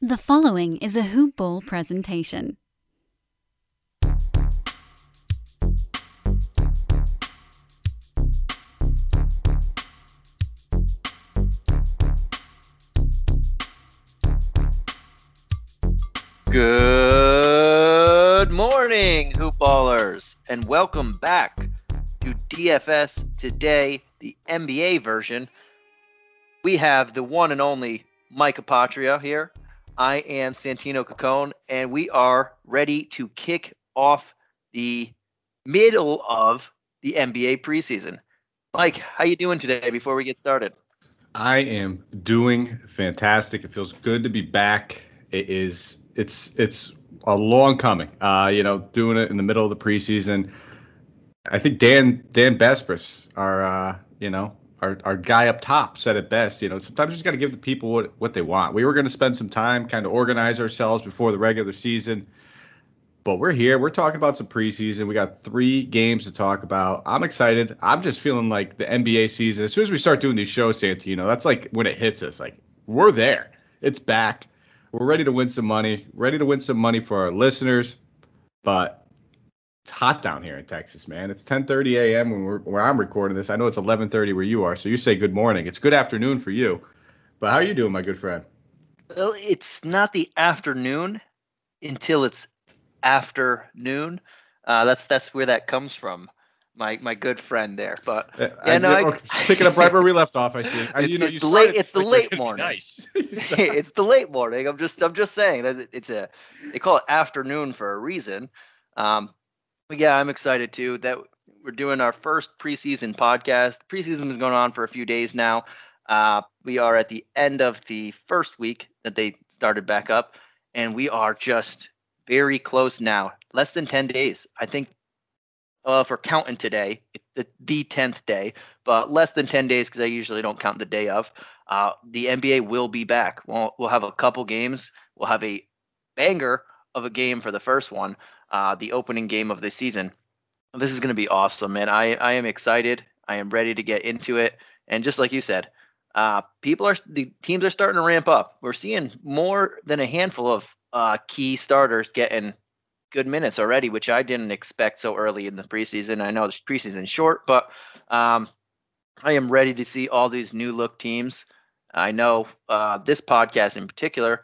The following is a Hoop Ball presentation. Good morning, hoopballers, and welcome back to DFS Today, the NBA version. We have the one and only Mike Apotria here. I am Santino Cacone, and we are ready to kick off the middle of the NBA preseason. Mike, how you doing today before we get started? I am doing fantastic. It feels good to be back. It is it's it's a long coming. Uh, you know, doing it in the middle of the preseason. I think Dan Dan Besbris, our uh, you know our our guy up top, said it best. You know, sometimes you just got to give the people what what they want. We were going to spend some time, kind of organize ourselves before the regular season, but we're here. We're talking about some preseason. We got three games to talk about. I'm excited. I'm just feeling like the NBA season. As soon as we start doing these shows, Santino, that's like when it hits us. Like we're there. It's back we're ready to win some money, ready to win some money for our listeners. But it's hot down here in Texas, man. It's 10:30 a.m. when we're where I'm recording this. I know it's 11:30 where you are, so you say good morning. It's good afternoon for you. But how are you doing, my good friend? Well, it's not the afternoon until it's afternoon. Uh, that's that's where that comes from my my good friend there. But yeah, I, no, I, pick it up right where we left off. I see. I, it's, you know, it's the late. It's the late morning. Nice. it's the late morning. I'm just I'm just saying that it's a they call it afternoon for a reason. Um, yeah, I'm excited too that we're doing our first preseason podcast. Preseason is going on for a few days now. Uh, we are at the end of the first week that they started back up, and we are just very close now. Less than 10 days. I think uh, for counting today, the, the 10th day, but less than 10 days because I usually don't count the day of. Uh, the NBA will be back. We'll, we'll have a couple games. We'll have a banger of a game for the first one, uh, the opening game of the season. This is going to be awesome, and I, I am excited. I am ready to get into it. And just like you said, uh, people are the teams are starting to ramp up. We're seeing more than a handful of uh, key starters getting good minutes already, which I didn't expect so early in the preseason. I know the preseason short, but um, I am ready to see all these new look teams. I know uh, this podcast in particular,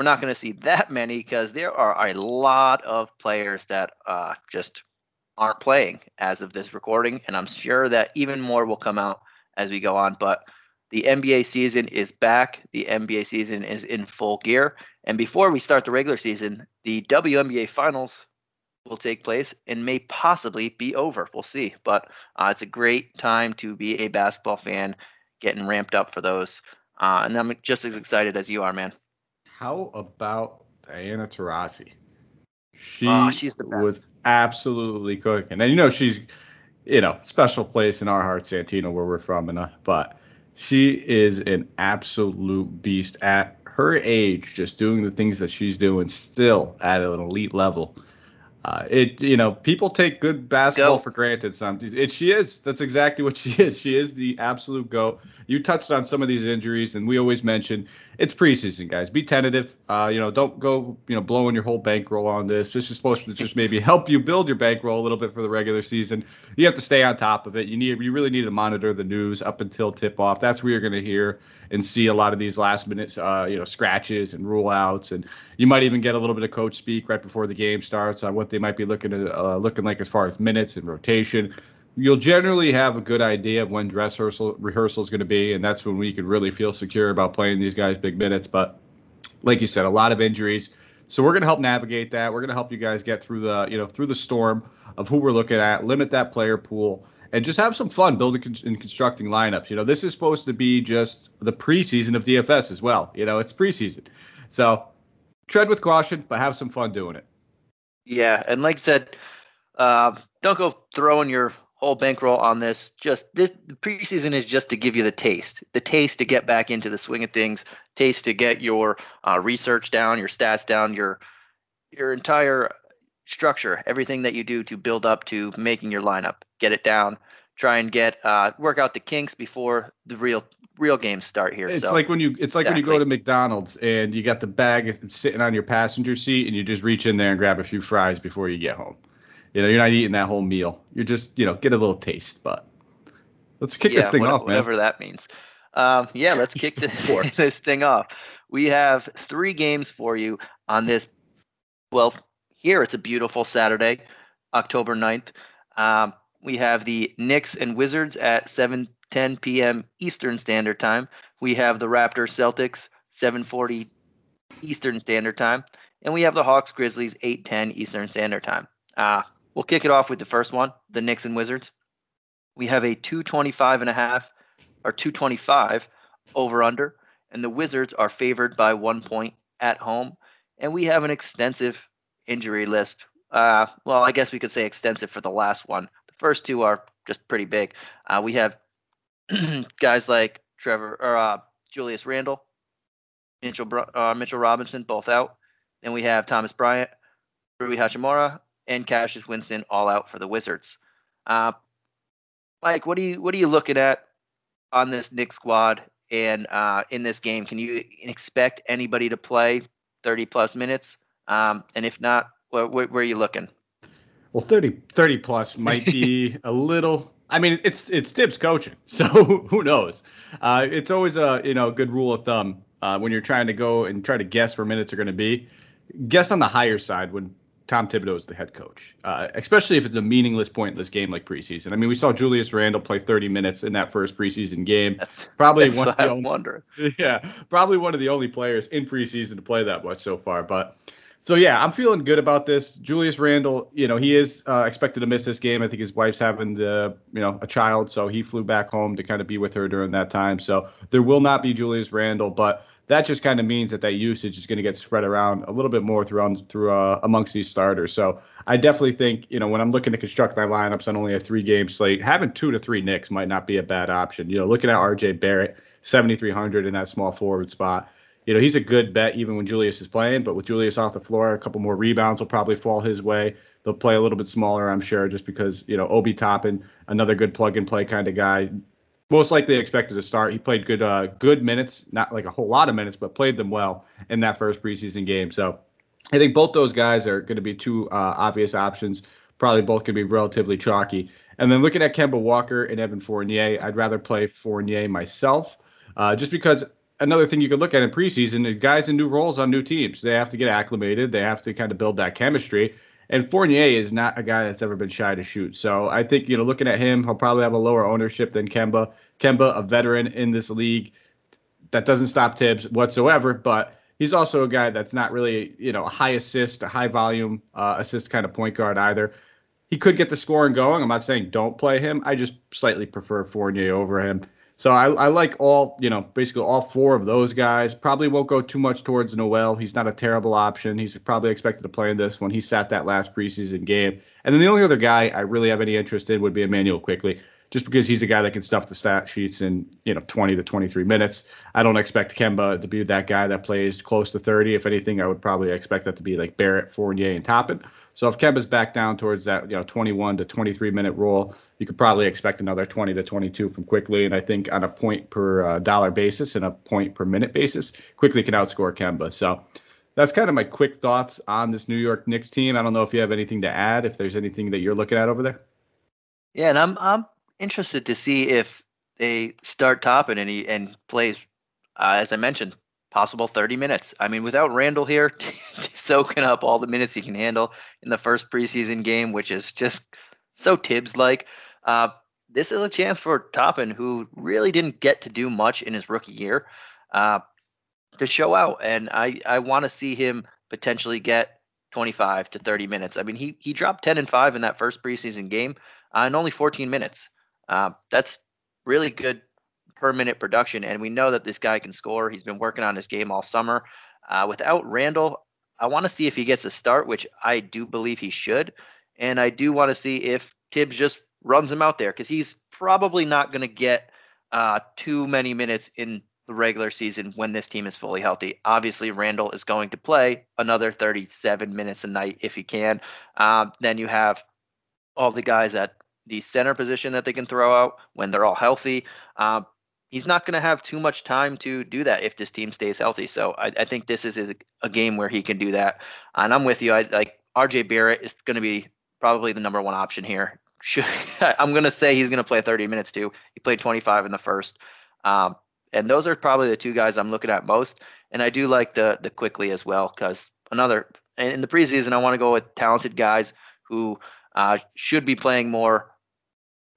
we're not going to see that many because there are a lot of players that uh, just aren't playing as of this recording, and I'm sure that even more will come out as we go on. But the NBA season is back. The NBA season is in full gear. And before we start the regular season, the WNBA finals will take place and may possibly be over. We'll see. But uh, it's a great time to be a basketball fan, getting ramped up for those. Uh, and I'm just as excited as you are, man. How about Diana Taurasi? She oh, she's the best. was absolutely cooking. And you know, she's, you know, special place in our hearts, Santino, where we're from. And, uh, but she is an absolute beast at her age, just doing the things that she's doing, still at an elite level. Uh, it you know people take good basketball Go. for granted. Some it she is. That's exactly what she is. She is the absolute goat. You touched on some of these injuries, and we always mention it's preseason, guys. Be tentative. Uh, you know, don't go you know blowing your whole bankroll on this. This is supposed to just maybe help you build your bankroll a little bit for the regular season. You have to stay on top of it. You need you really need to monitor the news up until tip off. That's where you're going to hear and see a lot of these last minute, uh, you know, scratches and rule outs, and you might even get a little bit of coach speak right before the game starts on what they might be looking at, uh, looking like as far as minutes and rotation. You'll generally have a good idea of when dress rehearsal rehearsal is going to be, and that's when we can really feel secure about playing these guys big minutes. But like you said, a lot of injuries. So we're going to help navigate that. We're going to help you guys get through the, you know, through the storm of who we're looking at, limit that player pool, and just have some fun building and constructing lineups. You know, this is supposed to be just the preseason of DFS as well. You know, it's preseason. So tread with caution, but have some fun doing it. Yeah. And like I said, uh, don't go throwing your whole bankroll on this. Just this the preseason is just to give you the taste, the taste to get back into the swing of things, taste to get your uh, research down, your stats down, your your entire structure, everything that you do to build up to making your lineup, get it down, try and get uh, work out the kinks before the real real games start here. It's so. like when you it's like exactly. when you go to McDonald's and you got the bag sitting on your passenger seat and you just reach in there and grab a few fries before you get home. You know, you're not eating that whole meal. You're just, you know, get a little taste. But let's kick yeah, this thing whatever, off, man. Whatever that means. Um, yeah, let's kick this, this thing off. We have three games for you on this. Well, here it's a beautiful Saturday, October 9th. Um, we have the Knicks and Wizards at 7:10 p.m. Eastern Standard Time. We have the Raptors Celtics 7:40 Eastern Standard Time, and we have the Hawks Grizzlies 8:10 Eastern Standard Time. Uh, we'll kick it off with the first one, the Knicks and Wizards. We have a 225 and a half or 225 over under, and the Wizards are favored by one point at home. And we have an extensive injury list. Uh, well, I guess we could say extensive for the last one. The first two are just pretty big. Uh, we have guys like Trevor or uh, Julius Randle, Mitchell uh, Mitchell Robinson, both out. Then we have Thomas Bryant, Rui Hachimura, and Cassius Winston all out for the Wizards. Uh, Mike, what are you what are you looking at on this Knicks squad and uh, in this game? Can you expect anybody to play 30 plus minutes? Um, and if not, where, where, where, are you looking? Well, 30, 30 plus might be a little. I mean, it's it's Thibs coaching, so who knows? Uh, it's always a you know good rule of thumb uh, when you're trying to go and try to guess where minutes are going to be. Guess on the higher side when Tom Thibodeau is the head coach, uh, especially if it's a meaningless, pointless game like preseason. I mean, we saw Julius Randle play 30 minutes in that first preseason game. That's probably that's one. What I wonder. Yeah, probably one of the only players in preseason to play that much so far. But so yeah, I'm feeling good about this. Julius Randle, you know, he is uh, expected to miss this game. I think his wife's having the, you know, a child, so he flew back home to kind of be with her during that time. So there will not be Julius Randle, but that just kind of means that that usage is going to get spread around a little bit more throughout through uh, amongst these starters. So I definitely think you know when I'm looking to construct my lineups on only a three game slate, having two to three Knicks might not be a bad option. You know, looking at R.J. Barrett, 7,300 in that small forward spot. You know, he's a good bet even when Julius is playing, but with Julius off the floor, a couple more rebounds will probably fall his way. They'll play a little bit smaller, I'm sure, just because, you know, Obi Toppin, another good plug and play kind of guy, most likely expected to start. He played good uh, good minutes, not like a whole lot of minutes, but played them well in that first preseason game. So I think both those guys are going to be two uh, obvious options. Probably both can be relatively chalky. And then looking at Kemba Walker and Evan Fournier, I'd rather play Fournier myself, uh, just because another thing you could look at in preseason is guys in new roles on new teams. They have to get acclimated. They have to kind of build that chemistry. And Fournier is not a guy that's ever been shy to shoot. So I think, you know, looking at him, he'll probably have a lower ownership than Kemba. Kemba, a veteran in this league, that doesn't stop Thibs whatsoever, but he's also a guy that's not really, you know, a high assist, a high volume uh, assist kind of point guard either. He could get the scoring going. I'm not saying don't play him. I just slightly prefer Fournier over him. So I, I, like all, you know, basically all four of those guys. Probably won't go too much towards Noel. He's not a terrible option. He's probably expected to play in this when he sat that last preseason game. And then the only other guy I really have any interest in would be Immanuel Quickley, just because he's a guy that can stuff the stat sheets in, you know, 20 to 23 minutes. I don't expect Kemba to be that guy that plays close to 30. If anything, I would probably expect that to be like Barrett, Fournier, and Toppin. So if Kemba's back down towards that, you know, 21 to 23 minute role, you could probably expect another 20 to 22 from Quickley. And I think on a point per uh, dollar basis and a point per minute basis, Quickley can outscore Kemba. So that's kind of my quick thoughts on this New York Knicks team. I don't know if you have anything to add, if there's anything that you're looking at over there. Yeah, and I'm I'm interested to see if they start Toppin and he and plays, uh, as I mentioned, possible 30 minutes. I mean, without Randle here, soaking up all the minutes he can handle in the first preseason game, which is just so Thibs like, Uh, this is a chance for Toppin, who really didn't get to do much in his rookie year, uh, to show out. And I, I want to see him potentially get 25 to 30 minutes. I mean, he he dropped 10 and 5 in that first preseason game uh, in only 14 minutes. Uh, that's really good per minute production. And we know that this guy can score. He's been working on his game all summer. Uh, without Randle, I want to see if he gets a start, which I do believe he should. And I do want to see if Thibs just runs him out there because he's probably not going to get uh, too many minutes in the regular season when this team is fully healthy. Obviously, Randle is going to play another 37 minutes a night if he can. Um, then you have all the guys at the center position that they can throw out when they're all healthy. Uh, he's not going to have too much time to do that if this team stays healthy. So I, I think this is, a game where he can do that. And I'm with you. I like RJ Barrett is going to be probably the number one option here. Should, I'm going to say he's going to play 30 minutes too. He played 25 in the first. Um, and those are probably the two guys I'm looking at most. And I do like the the Quickley as well because another in the preseason I want to go with talented guys who uh, should be playing more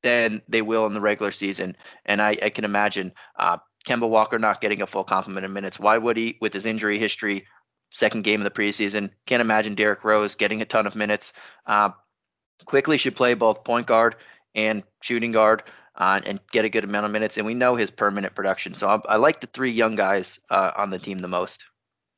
than they will in the regular season. And I, I can imagine uh, Kemba Walker not getting a full complement of minutes. Why would he, with his injury history, second game of the preseason? Can't imagine Derrick Rose getting a ton of minutes. Uh, Quickley should play both point guard and shooting guard uh, and get a good amount of minutes. And we know his per minute production. So I, I like the three young guys uh, on the team the most.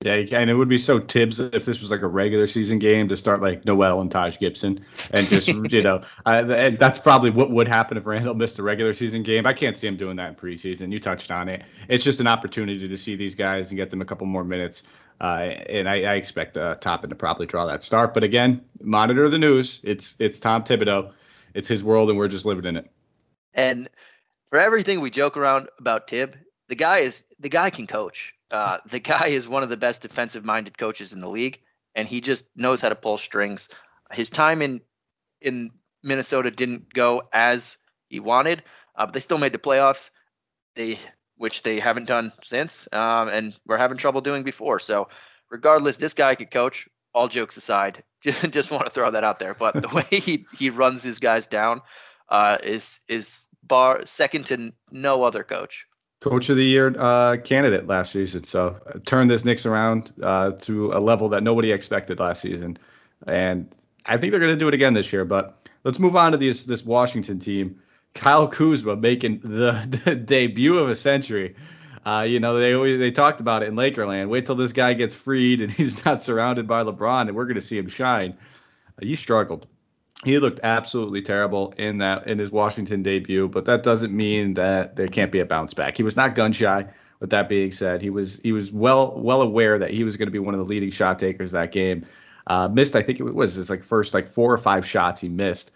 Yeah, and it would be so Thibs if this was like a regular season game to start like Noel and Taj Gibson and just you know and that's probably what would happen if Randle missed a regular season game. I can't see him doing that in preseason. You touched on it. It's just an opportunity to see these guys and get them a couple more minutes. Uh, and I, I expect uh, Toppin to probably draw that start. But again, monitor the news. It's it's Tom Thibodeau. It's his world, and we're just living in it. And for everything we joke around about Thib, the guy is the guy can coach. Uh, the guy is one of the best defensive-minded coaches in the league, and he just knows how to pull strings. His time in in Minnesota didn't go as he wanted, uh, but they still made the playoffs. They which they haven't done since, um, and we're having trouble doing before. So, regardless, this guy could coach. All jokes aside, just want to throw that out there. But the way he he runs his guys down uh, is is bar second to no other coach. Coach of the year uh, candidate last season. So uh, turned this Knicks around uh, to a level that nobody expected last season, and I think they're going to do it again this year. But let's move on to this this Washington team. Kyle Kuzma making the, the debut of a century. Uh, you know, they they talked about it in Lakerland. Wait till this guy gets freed and he's not surrounded by LeBron, and we're going to see him shine. Uh, he struggled. He looked absolutely terrible in that in his Washington debut, but that doesn't mean that there can't be a bounce back. He was not gun shy. With that being said, he was he was well well aware that he was going to be one of the leading shot takers that game. Uh, missed, I think it was his like first like four or five shots he missed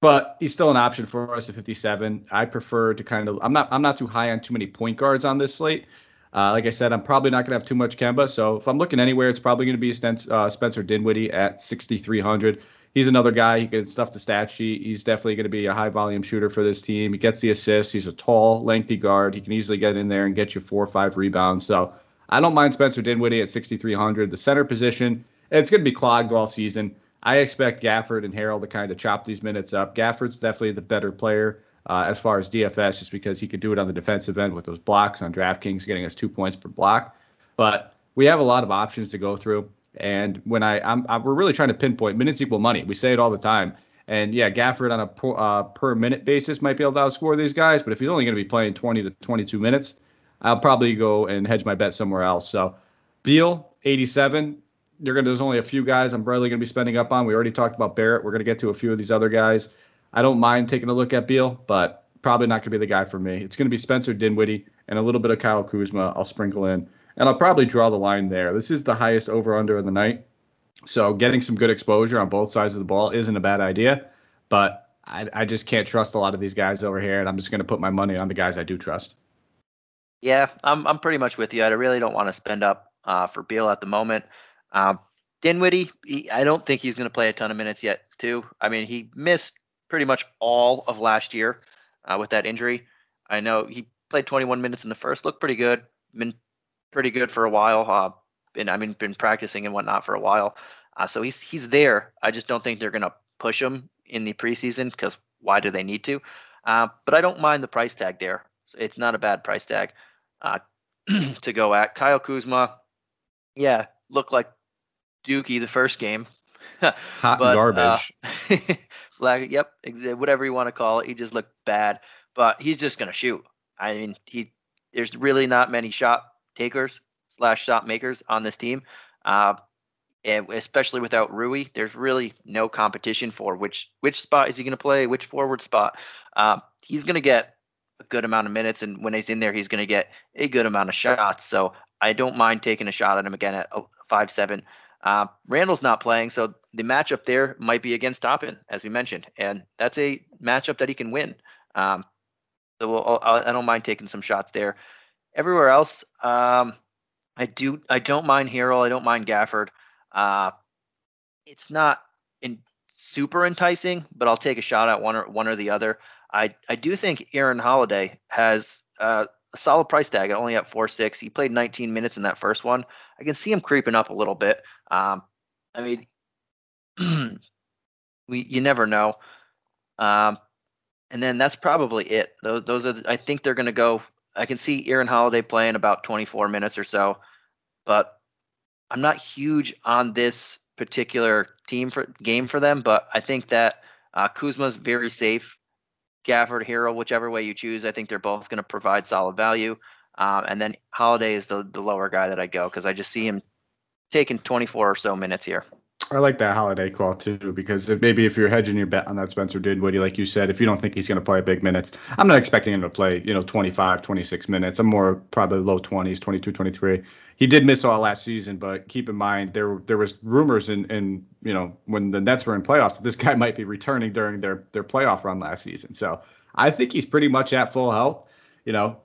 but he's still an option for us at 57. I prefer to kind of I'm not I'm not too high on too many point guards on this slate. Uh, like I said, I'm probably not going to have too much Kemba. So if I'm looking anywhere, it's probably going to be uh, Spencer Dinwiddie at 6,300. He's another guy. He can stuff the stat sheet. He's definitely going to be a high volume shooter for this team. He gets the assists. He's a tall, lengthy guard. He can easily get in there and get you four or five rebounds. So I don't mind Spencer Dinwiddie at 6,300. The center position, it's going to be clogged all season. I expect Gafford and Harrell to kind of chop these minutes up. Gafford's definitely the better player uh, as far as DFS, just because he could do it on the defensive end with those blocks on DraftKings, getting us two points per block. But we have a lot of options to go through. And when I, I'm, I'm we're really trying to pinpoint minutes equal money. We say it all the time. And yeah, Gafford on a per, uh, per minute basis might be able to outscore these guys, but if he's only going to be playing 20 to 22 minutes, I'll probably go and hedge my bet somewhere else. So Beal, 87 you're gonna there's only a few guys I'm probably gonna be spending up on. We already talked about Barrett. We're gonna get to a few of these other guys. I don't mind taking a look at Beal, but probably not gonna be the guy for me. It's gonna be Spencer Dinwiddie and a little bit of Kyle Kuzma. I'll sprinkle in, and I'll probably draw the line there. This is the highest over under of the night, so getting some good exposure on both sides of the ball isn't a bad idea. But I, I just can't trust a lot of these guys over here, and I'm just gonna put my money on the guys I do trust. Yeah, I'm I'm pretty much with you. I really don't want to spend up uh, for Beal at the moment. Um, Dinwiddie, he, I don't think he's going to play a ton of minutes yet, too. I mean, he missed pretty much all of last year uh, with that injury. I know he played 21 minutes in the first, looked pretty good, pretty good for a while. Uh, and I mean, been practicing and whatnot for a while. Uh, so he's he's there. I just don't think they're going to push him in the preseason because why do they need to? Uh, but I don't mind the price tag there. It's not a bad price tag uh, to go at. Kyle Kuzma, yeah, looked like Dookie the first game. Hot but, garbage. Uh, like, yep, whatever you want to call it. He just looked bad, but he's just gonna shoot. I mean, he there's really not many shot takers slash shot makers on this team, uh, and especially without Rui, there's really no competition for which which spot is he gonna play, which forward spot. Uh, he's gonna get a good amount of minutes, and when he's in there, he's gonna get a good amount of shots. So I don't mind taking a shot at him again at oh, five seven. Uh, Randle's not playing, so the matchup there might be against Toppin, as we mentioned, and that's a matchup that he can win. Um, So we'll, I don't mind taking some shots there. Everywhere else, um, I do. I don't mind Harrell. I don't mind Gafford. Uh, it's not in super enticing, but I'll take a shot at one or one or the other. I I do think Aaron Holiday has uh, a solid price tag, only at four six. He played 19 minutes in that first one. I can see him creeping up a little bit. Um, I mean, we you never know. Um, and then that's probably it. Those those are I think they're going to go. I can see Aaron Holiday playing about 24 minutes or so, but I'm not huge on this particular team for game for them. But I think that uh, Kuzma's very safe. Gafford, Harrell, whichever way you choose, I think they're both going to provide solid value. Um, and then Holiday is the the lower guy that I go because I just see him taking 24 or so minutes here. I like that holiday call too because if, maybe if you're hedging your bet on that Spencer Dinwiddie, like you said, if you don't think he's going to play big minutes, I'm not expecting him to play, you know, 25, 26 minutes. I'm more probably low 20s, 22, 23. He did miss all last season, but keep in mind there there was rumors in, in you know when the Nets were in playoffs that this guy might be returning during their their playoff run last season. So I think he's pretty much at full health. You know,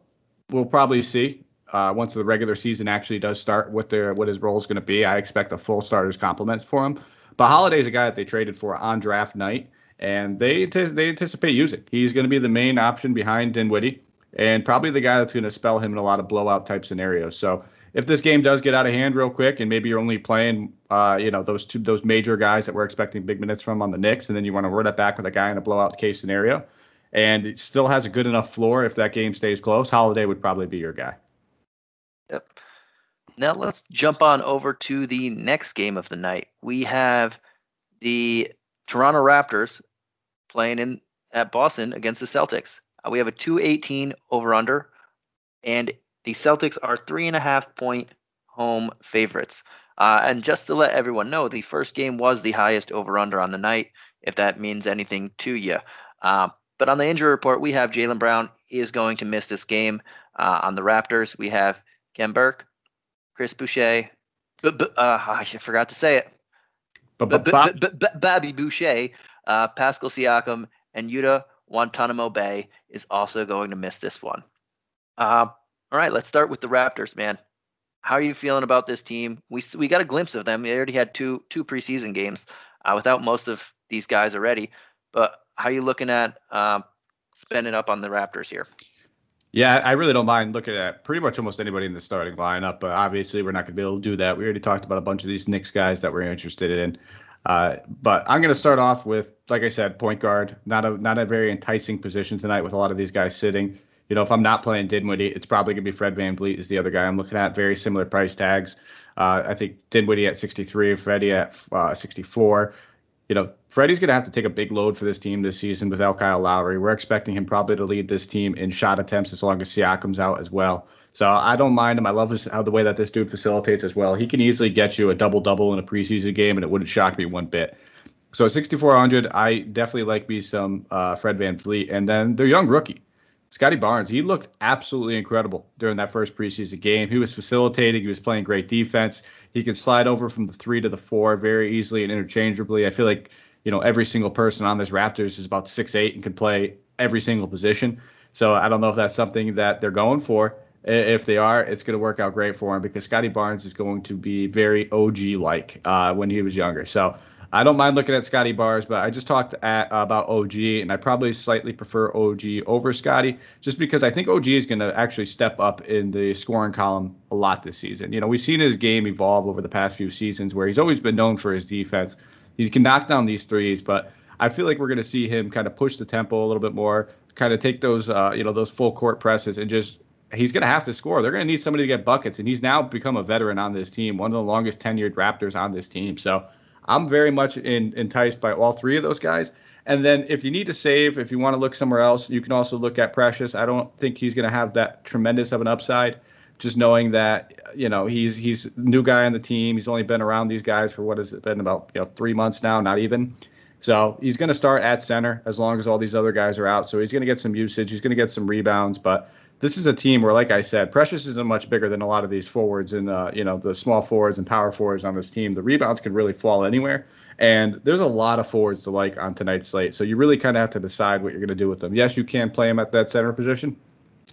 we'll probably see uh, once the regular season actually does start, what their what his role is going to be. I expect a full starters complement for him. But Holiday's a guy that they traded for on draft night, and they they anticipate using. He's going to be the main option behind Dinwiddie, and probably the guy that's going to spell him in a lot of blowout type scenarios. So if this game does get out of hand real quick, and maybe you're only playing, uh, you know, those two those major guys that we're expecting big minutes from on the Knicks, and then you want to run it back with a guy in a blowout case scenario, and it still has a good enough floor if that game stays close, Holiday would probably be your guy. Now let's jump on over to the next game of the night. We have the Toronto Raptors playing in at Boston against the Celtics. Uh, we have a 218 over under, and the Celtics are three and a half point home favorites. Uh, and just to let everyone know, the first game was the highest over under on the night, if that means anything to you. Uh, but on the injury report, we have Jaylen Brown is going to miss this game. Uh, on the Raptors, we have Khem Birch, Chris Boucher, uh, I forgot to say it. Bobby Boucher, uh, Pascal Siakam, and Yuta Watanabe Bay is also going to miss this one. Uh, all right, let's start with the Raptors, man. How are you feeling about this team? We we got a glimpse of them. They already had two two preseason games uh, without most of these guys already. But how are you looking at um, spending up on the Raptors here? Yeah, I really don't mind looking at pretty much almost anybody in the starting lineup, but obviously we're not going to be able to do that. We already talked about a bunch of these Knicks guys that we're interested in. Uh, but I'm going to start off with, like I said, point guard. Not a not a very enticing position tonight with a lot of these guys sitting. You know, if I'm not playing Dinwiddie, it's probably going to be Fred VanVleet is the other guy I'm looking at. Very similar price tags. Uh, I think Dinwiddie at 63, Freddie at uh, 64 you know, Freddie's going to have to take a big load for this team this season without Kyle Lowry. We're expecting him probably to lead this team in shot attempts as long as Siakam's out as well. So I don't mind him. I love his, how the way that this dude facilitates as well. He can easily get you a double double in a preseason game, and it wouldn't shock me one bit. So at 6,400, I definitely like me some uh, Fred VanVleet. And then their young rookie, Scottie Barnes, he looked absolutely incredible during that first preseason game. He was facilitating, he was playing great defense. He can slide over from the three to the four very easily and interchangeably. I feel like, you know, every single person on this Raptors is about six eight and can play every single position. So I don't know if that's something that they're going for. If they are, it's going to work out great for him because Scottie Barnes is going to be very OG like uh, when he was younger. So I don't mind looking at Scottie Barnes, but I just talked at, about OG, and I probably slightly prefer OG over Scottie, just because I think OG is going to actually step up in the scoring column a lot this season. You know, we've seen his game evolve over the past few seasons, where he's always been known for his defense. He can knock down these threes, but I feel like we're going to see him kind of push the tempo a little bit more, kind of take those, uh, you know, those full court presses and just he's going to have to score. They're going to need somebody to get buckets, and he's now become a veteran on this team, one of the longest tenured Raptors on this team. So I'm very much in, enticed by all three of those guys. And then if you need to save, if you want to look somewhere else, you can also look at Precious. I don't think he's going to have that tremendous of an upside. Just knowing that you know he's he's new guy on the team. He's only been around these guys for what has it been about you know three months now, not even. So he's going to start at center as long as all these other guys are out. So he's going to get some usage. He's going to get some rebounds, but this is a team where, like I said, Precious isn't much bigger than a lot of these forwards and uh, you know the small forwards and power forwards on this team. The rebounds can really fall anywhere, and there's a lot of forwards to like on tonight's slate. So you really kind of have to decide what you're going to do with them. Yes, you can play them at that center position,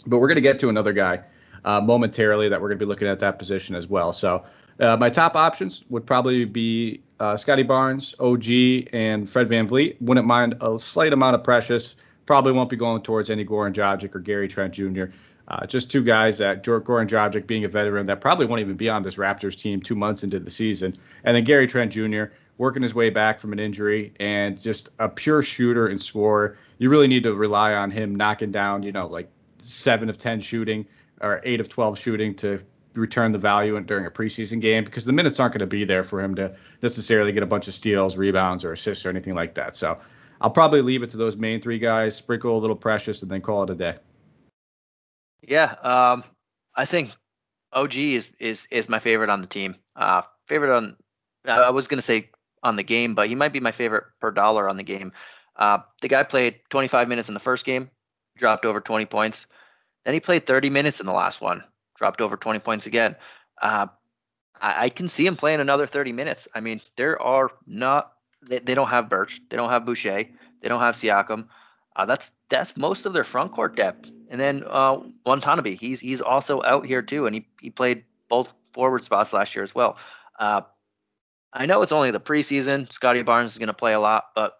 but we're going to get to another guy uh, momentarily that we're going to be looking at that position as well. So uh, my top options would probably be uh, Scottie Barnes, OG, and Fred Van VanVleet. Wouldn't mind a slight amount of Precious. Probably won't be going towards any Goran Dragic or Gary Trent Jr. Uh, just two guys that Goran Dragic being a veteran that probably won't even be on this Raptors team two months into the season. And then Gary Trent Jr. working his way back from an injury and just a pure shooter and scorer. You really need to rely on him knocking down, you know, like seven of 10 shooting or eight of 12 shooting to return the value during a preseason game because the minutes aren't going to be there for him to necessarily get a bunch of steals, rebounds, or assists or anything like that. So I'll probably leave it to those main three guys, sprinkle a little precious, and then call it a day. Yeah, um, I think OG is is is my favorite on the team. Uh, favorite on I was gonna say on the game, but he might be my favorite per dollar on the game. Uh, the guy played 25 minutes in the first game, dropped over 20 points. Then he played 30 minutes in the last one, dropped over 20 points again. Uh, I, I, can see him playing another 30 minutes. I mean, there are not they, they don't have Birch, they don't have Boucher, they don't have Siakam. Uh, that's that's most of their front court depth. And then uh, Watanabe, he's he's also out here too, and he he played both forward spots last year as well. Uh, I know it's only the preseason. Scottie Barnes is going to play a lot, but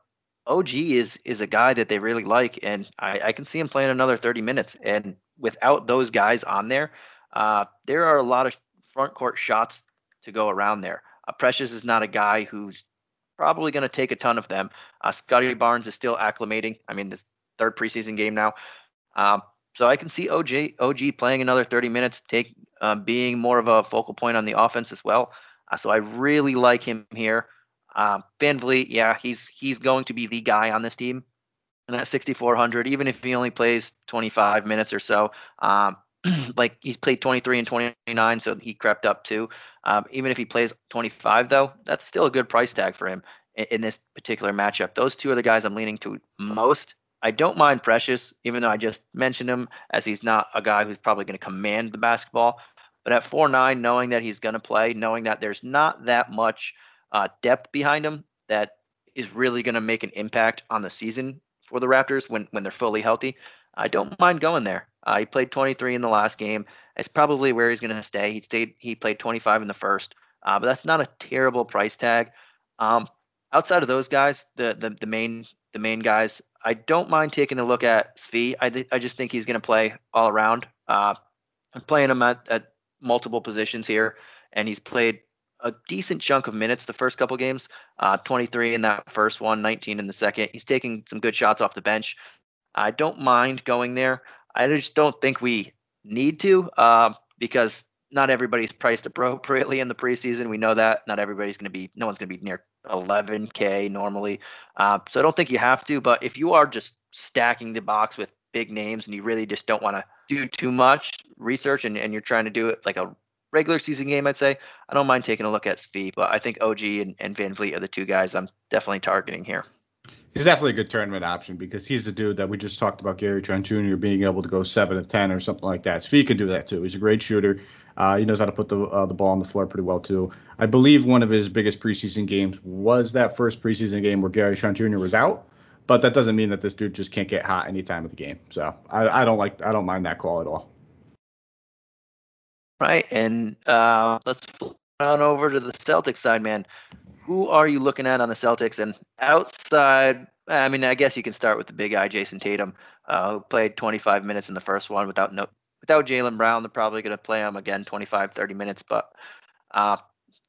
OG is is a guy that they really like, and I, I can see him playing another 30 minutes. And without those guys on there, uh, there are a lot of front court shots to go around there. Uh, Precious is not a guy who's probably going to take a ton of them. Uh, Scottie Barnes is still acclimating. I mean, the third preseason game now. Um, so I can see OG OG playing another 30 minutes, take uh, being more of a focal point on the offense as well. Uh, so I really like him here. Um, VanVleet, yeah, he's he's going to be the guy on this team. And at 6,400, even if he only plays 25 minutes or so, um, like he's played 23 and 29, so he crept up too. Um, even if he plays 25, though, that's still a good price tag for him in, in, this particular matchup. Those two are the guys I'm leaning to most. I don't mind Precious, even though I just mentioned him as he's not a guy who's probably going to command the basketball. But at 4 9, knowing that he's going to play, knowing that there's not that much uh, depth behind him that is really going to make an impact on the season for the Raptors when, when they're fully healthy, I don't mind going there. Uh, he played 23 in the last game. It's probably where he's going to stay. He stayed. He played 25 in the first, uh, but that's not a terrible price tag. Um, outside of those guys, the, the the main the main guys, I don't mind taking a look at Svi. I th- I just think he's going to play all around. Uh, I'm playing him at, at multiple positions here, and he's played a decent chunk of minutes the first couple games. Uh, 23 in that first one, 19 in the second. He's taking some good shots off the bench. I don't mind going there. I just don't think we need to uh, because not everybody's priced appropriately in the preseason. We know that not everybody's going to be, no one's going to be near 11K normally. Uh, so I don't think you have to. But if you are just stacking the box with big names and you really just don't want to do too much research and, and you're trying to do it like a regular season game, I'd say I don't mind taking a look at Svi, but I think OG and, and VanVleet are the two guys I'm definitely targeting here. He's definitely a good tournament option because he's the dude that we just talked about, Gary Trent Jr. being able to go seven of ten or something like that. So he can do that too. He's a great shooter. Uh, he knows how to put the uh, the ball on the floor pretty well too. I believe one of his biggest preseason games was that first preseason game where Gary Trent Jr. was out, but that doesn't mean that this dude just can't get hot any time of the game. So I, I don't like I don't mind that call at all. Right, and uh, let's on over to the Celtics side, man who are you looking at on the Celtics? And outside, I mean, I guess you can start with the big guy, Jayson Tatum, uh, who played 25 minutes in the first one without no without Jaylen Brown. They're probably going to play him again 25, 30 minutes. But uh,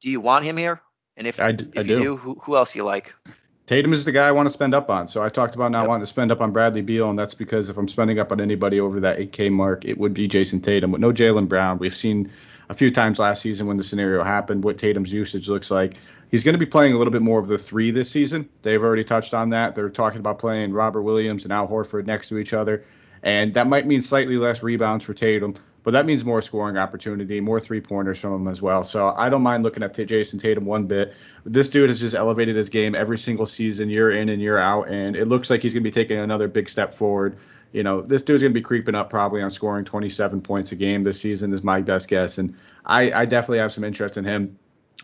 do you want him here? And if, I, d- if I you do, do who, who else you like? Tatum is the guy I want to spend up on. So I talked about not yep. wanting to spend up on Bradley Beal, and that's because if I'm spending up on anybody over that 8K mark, it would be Jayson Tatum. With no Jaylen Brown, we've seen a few times last season when the scenario happened what Tatum's usage looks like. He's going to be playing a little bit more of the three this season. They've already touched on that. They're talking about playing Robert Williams and Al Horford next to each other. And that might mean slightly less rebounds for Tatum, but that means more scoring opportunity, more three pointers from him as well. So I don't mind looking at Jayson Tatum one bit. This dude has just elevated his game every single season, year in and year out. And it looks like he's going to be taking another big step forward you know, this dude's going to be creeping up probably on scoring 27 points a game this season is my best guess. And I, I definitely have some interest in him.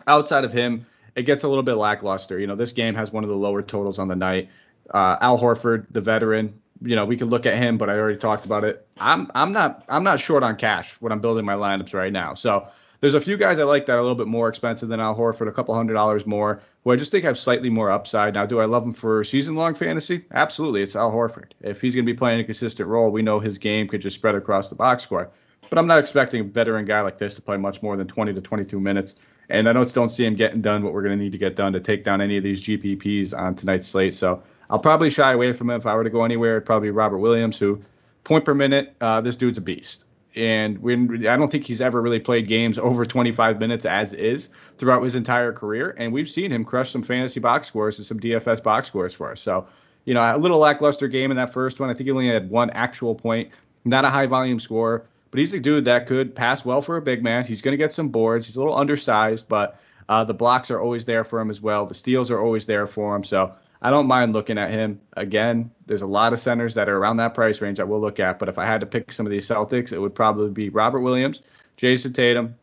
Outside of him, it gets a little bit lackluster. You know, this game has one of the lower totals on the night. Uh, Al Horford, the veteran, you know, we could look at him, but I already talked about it. I'm I'm not I'm not short on cash when I'm building my lineups right now. So there's a few guys I like that are a little bit more expensive than Al Horford, a couple hundred dollars more, who I just think have slightly more upside. Now, do I love him for season long fantasy? Absolutely. It's Al Horford. If he's going to be playing a consistent role, we know his game could just spread across the box score. But I'm not expecting a veteran guy like this to play much more than 20 to 22 minutes. And I just don't see him getting done what we're going to need to get done to take down any of these GPPs on tonight's slate. So I'll probably shy away from him if I were to go anywhere. It'd probably be Robert Williams, who point per minute, uh, this dude's a beast and when I don't think he's ever really played games over 25 minutes as is throughout his entire career. And we've seen him crush some fantasy box scores and some DFS box scores for us. So, you know, a little lackluster game in that first one. I think he only had one actual point, not a high volume score, but he's a dude that could pass well for a big man. He's going to get some boards. He's a little undersized, but uh, the blocks are always there for him as well. The steals are always there for him. So I don't mind looking at him. Again, there's a lot of centers that are around that price range I will look at. But if I had to pick some of these Celtics, it would probably be Robert Williams, Jayson Tatum,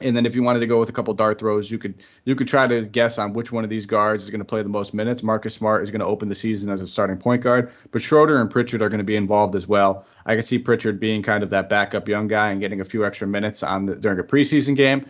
and then if you wanted to go with a couple dart throws, you could you could try to guess on which one of these guards is going to play the most minutes. Marcus Smart is going to open the season as a starting point guard, but Schroeder and Pritchard are going to be involved as well. I can see Pritchard being kind of that backup young guy and getting a few extra minutes on the, during a preseason game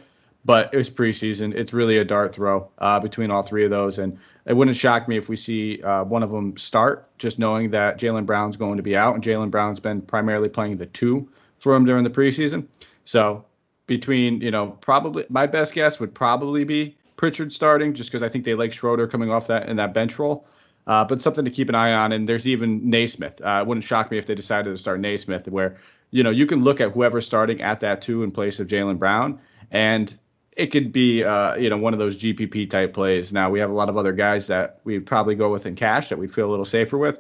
but it's preseason. It's really a dart throw uh, between all three of those, and it wouldn't shock me if we see uh, one of them start. Just knowing that Jaylen Brown's going to be out, and Jaylen Brown's been primarily playing the two for him during the preseason. So between you know probably my best guess would probably be Pritchard starting, just because I think they like Schroeder coming off that in that bench role. Uh, but something to keep an eye on, and there's even Nesmith. Uh, it wouldn't shock me if they decided to start Nesmith, where you know you can look at whoever's starting at that two in place of Jaylen Brown, and it could be uh, you know one of those GPP type plays. Now we have a lot of other guys that we'd probably go with in cash that we feel a little safer with,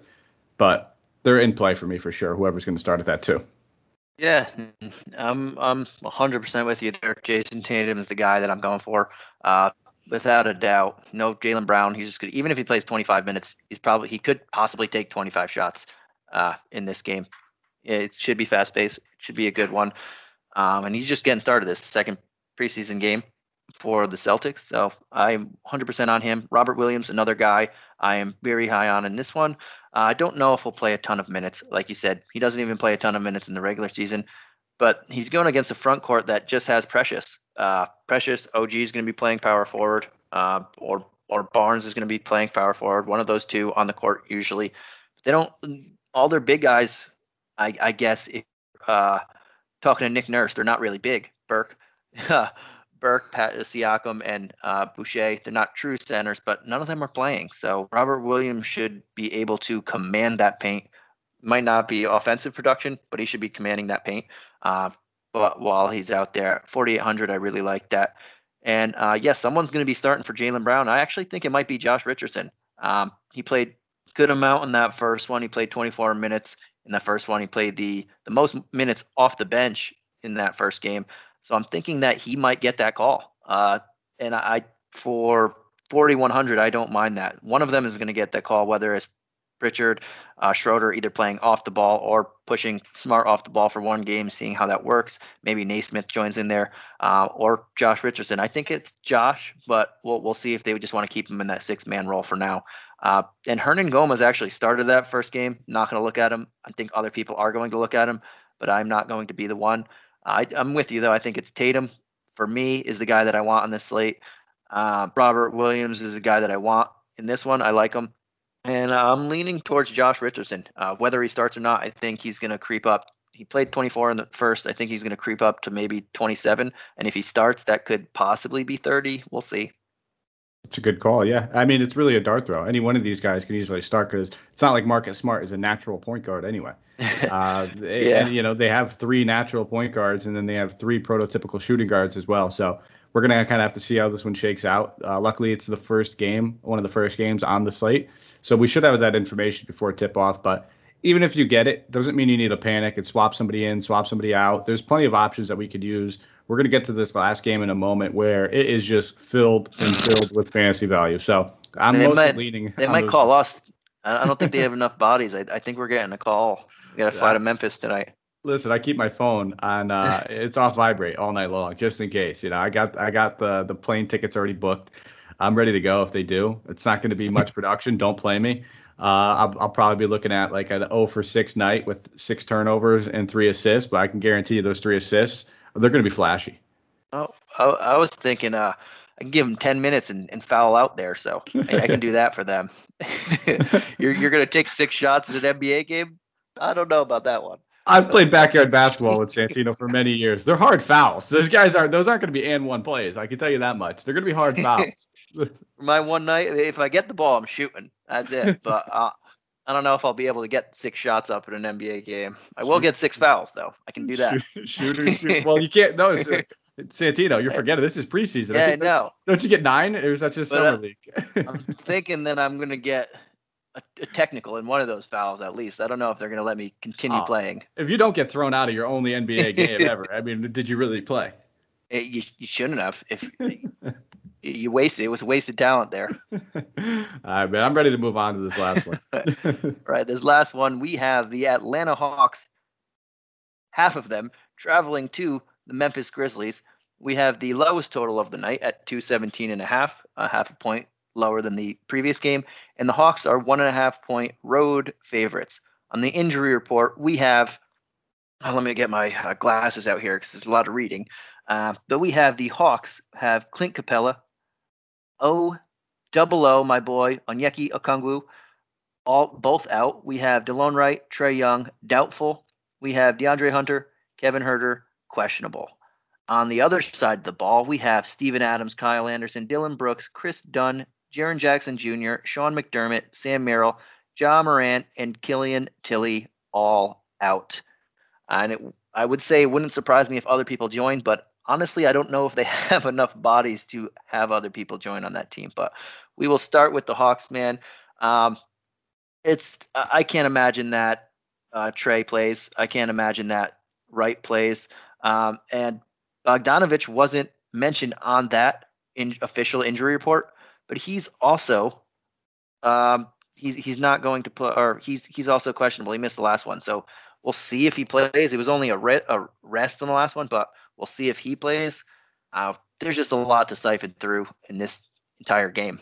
but they're in play for me for sure. Whoever's going to start at that too. Yeah, I'm I'm 100% with you there. Jayson Tatum is the guy that I'm going for, uh, without a doubt. No Jaylen Brown. He's just good. Even if he plays 25 minutes, he's probably he could possibly take 25 shots uh, in this game. It should be fast paced. It should be a good one. Um, and he's just getting started this second preseason game for the Celtics. So I'm 100% on him. Robert Williams, another guy I am very high on in this one. Uh, I don't know if he'll play a ton of minutes. Like you said, he doesn't even play a ton of minutes in the regular season, but he's going against a front court that just has Precious. Uh, Precious, OG is going to be playing power forward, uh, or or Barnes is going to be playing power forward. One of those two on the court usually. They don't. All their big guys, I, I guess. If, uh, talking to Nick Nurse, they're not really big. Burke, Burke, Pat Siakam, and uh, Boucher. They're not true centers, but none of them are playing. So Robert Williams should be able to command that paint. Might not be offensive production, but he should be commanding that paint. Uh, but while he's out there, 4,800, I really like that. And uh, yes, yeah, someone's going to be starting for Jaylen Brown. I actually think it might be Josh Richardson. Um, he played good amount in that first one. He played 24 minutes in the first one. He played the the most minutes off the bench in that first game. So I'm thinking that he might get that call. Uh, and I, for 4,100, I don't mind that. One of them is going to get that call, whether it's Pritchard, uh, Schroeder either playing off the ball or pushing Smart off the ball for one game, seeing how that works. Maybe Nesmith joins in there, uh, or Josh Richardson. I think it's Josh, but we'll we'll see if they just want to keep him in that six man role for now. Uh, and Hernangomez actually started that first game. Not going to look at him. I think other people are going to look at him, but I'm not going to be the one. I, am with you though. I think it's Tatum for me is the guy that I want on this slate. Uh, Robert Williams is the guy that I want in this one. I like him, and I'm leaning towards Josh Richardson. Uh, whether he starts or not, I think he's going to creep up. He played 24 in the first. I think he's going to creep up to maybe 27, and if he starts, that could possibly be 30. We'll see. It's a good call. Yeah. I mean, it's really a dart throw. Any one of these guys can easily start because it's not like Marcus Smart is a natural point guard anyway. Uh, yeah. And, you know, they have three natural point guards and then they have three prototypical shooting guards as well. So we're going to kind of have to see how this one shakes out. Uh, luckily, it's the first game, one of the first games on the slate. So we should have that information before tip off. But even if you get it, doesn't mean you need to panic and swap somebody in, swap somebody out. There's plenty of options that we could use we're going to get to this last game in a moment where it is just filled and filled with fantasy value. So I'm mostly might, leaning. They might those. call us I don't think they have enough bodies. I, I think we're getting a call. We got to fly to Memphis tonight. Listen, I keep my phone on. Uh, it's off vibrate all night long, just in case. You know, I got I got the the plane tickets already booked. I'm ready to go if they do. It's not going to be much production. Don't play me. Uh, I'll, I'll, probably be looking at like an 0 for 6 night with six turnovers and three assists, but I can guarantee you those three assists, they're going to be flashy. Oh, I, I was thinking uh, I can give them 10 minutes and, and foul out there, so I, I can do that for them. you're you're going to take six shots in an NBA game? I don't know about that one. I've played backyard basketball with Santino for many years. They're hard fouls. Those guys are those aren't going to be and one plays. I can tell you that much. They're going to be hard fouls. My one night, if I get the ball, I'm shooting. That's it. But uh, I don't know if I'll be able to get six shots up in an NBA game. I will get six fouls though. I can do that. Shooter, shoot. well, you can't. No, it's, uh, Santino. You're forgetting this is preseason. Yeah, I know. Don't you get nine, or is that just but, summer uh, league? I'm thinking that I'm going to get a, a, technical in one of those fouls at least. I don't know if they're going to let me continue oh, playing. If you don't get thrown out of your only NBA game ever, I mean, did you really play? It, eh, you, you shouldn't have. If you wasted, it was wasted talent there. All right, man. I'm ready to move on to this last one. right, this last one we have the Atlanta Hawks. Half of them traveling to the Memphis Grizzlies. We have the lowest total of the night at 217 and a half, a half a point lower than the previous game, and the Hawks are one and a half point road favorites. On the injury report, we have. Oh, let me get my uh, glasses out here because there's a lot of reading. Uh, but we have the Hawks have Clint Capela, O, double O, my boy, Onyeka Okongwu, all both out. We have Delon Wright, Trae Young, doubtful. We have DeAndre Hunter, Kevin Huerter, questionable. On the other side of the ball, we have Steven Adams, Kyle Anderson, Dillon Brooks, Kris Dunn, Jaren Jackson Jr., Sean McDermott, Sam Merrill, Ja Morant, and Killian Tillie all out. And it, I would say it wouldn't surprise me if other people joined, but honestly, I don't know if they have enough bodies to have other people join on that team. But we will start with the Hawks, man. Um, it's I can't imagine that uh, Trae plays. I can't imagine that Wright plays. Um, and Bogdanovich wasn't mentioned on that in official injury report but he's also um, he's he's not going to play, or he's he's also questionable. He missed the last one, so we'll see if he plays. It was only a, re- a rest on the last one, but we'll see if he plays. Uh, there's just a lot to siphon through in this entire game.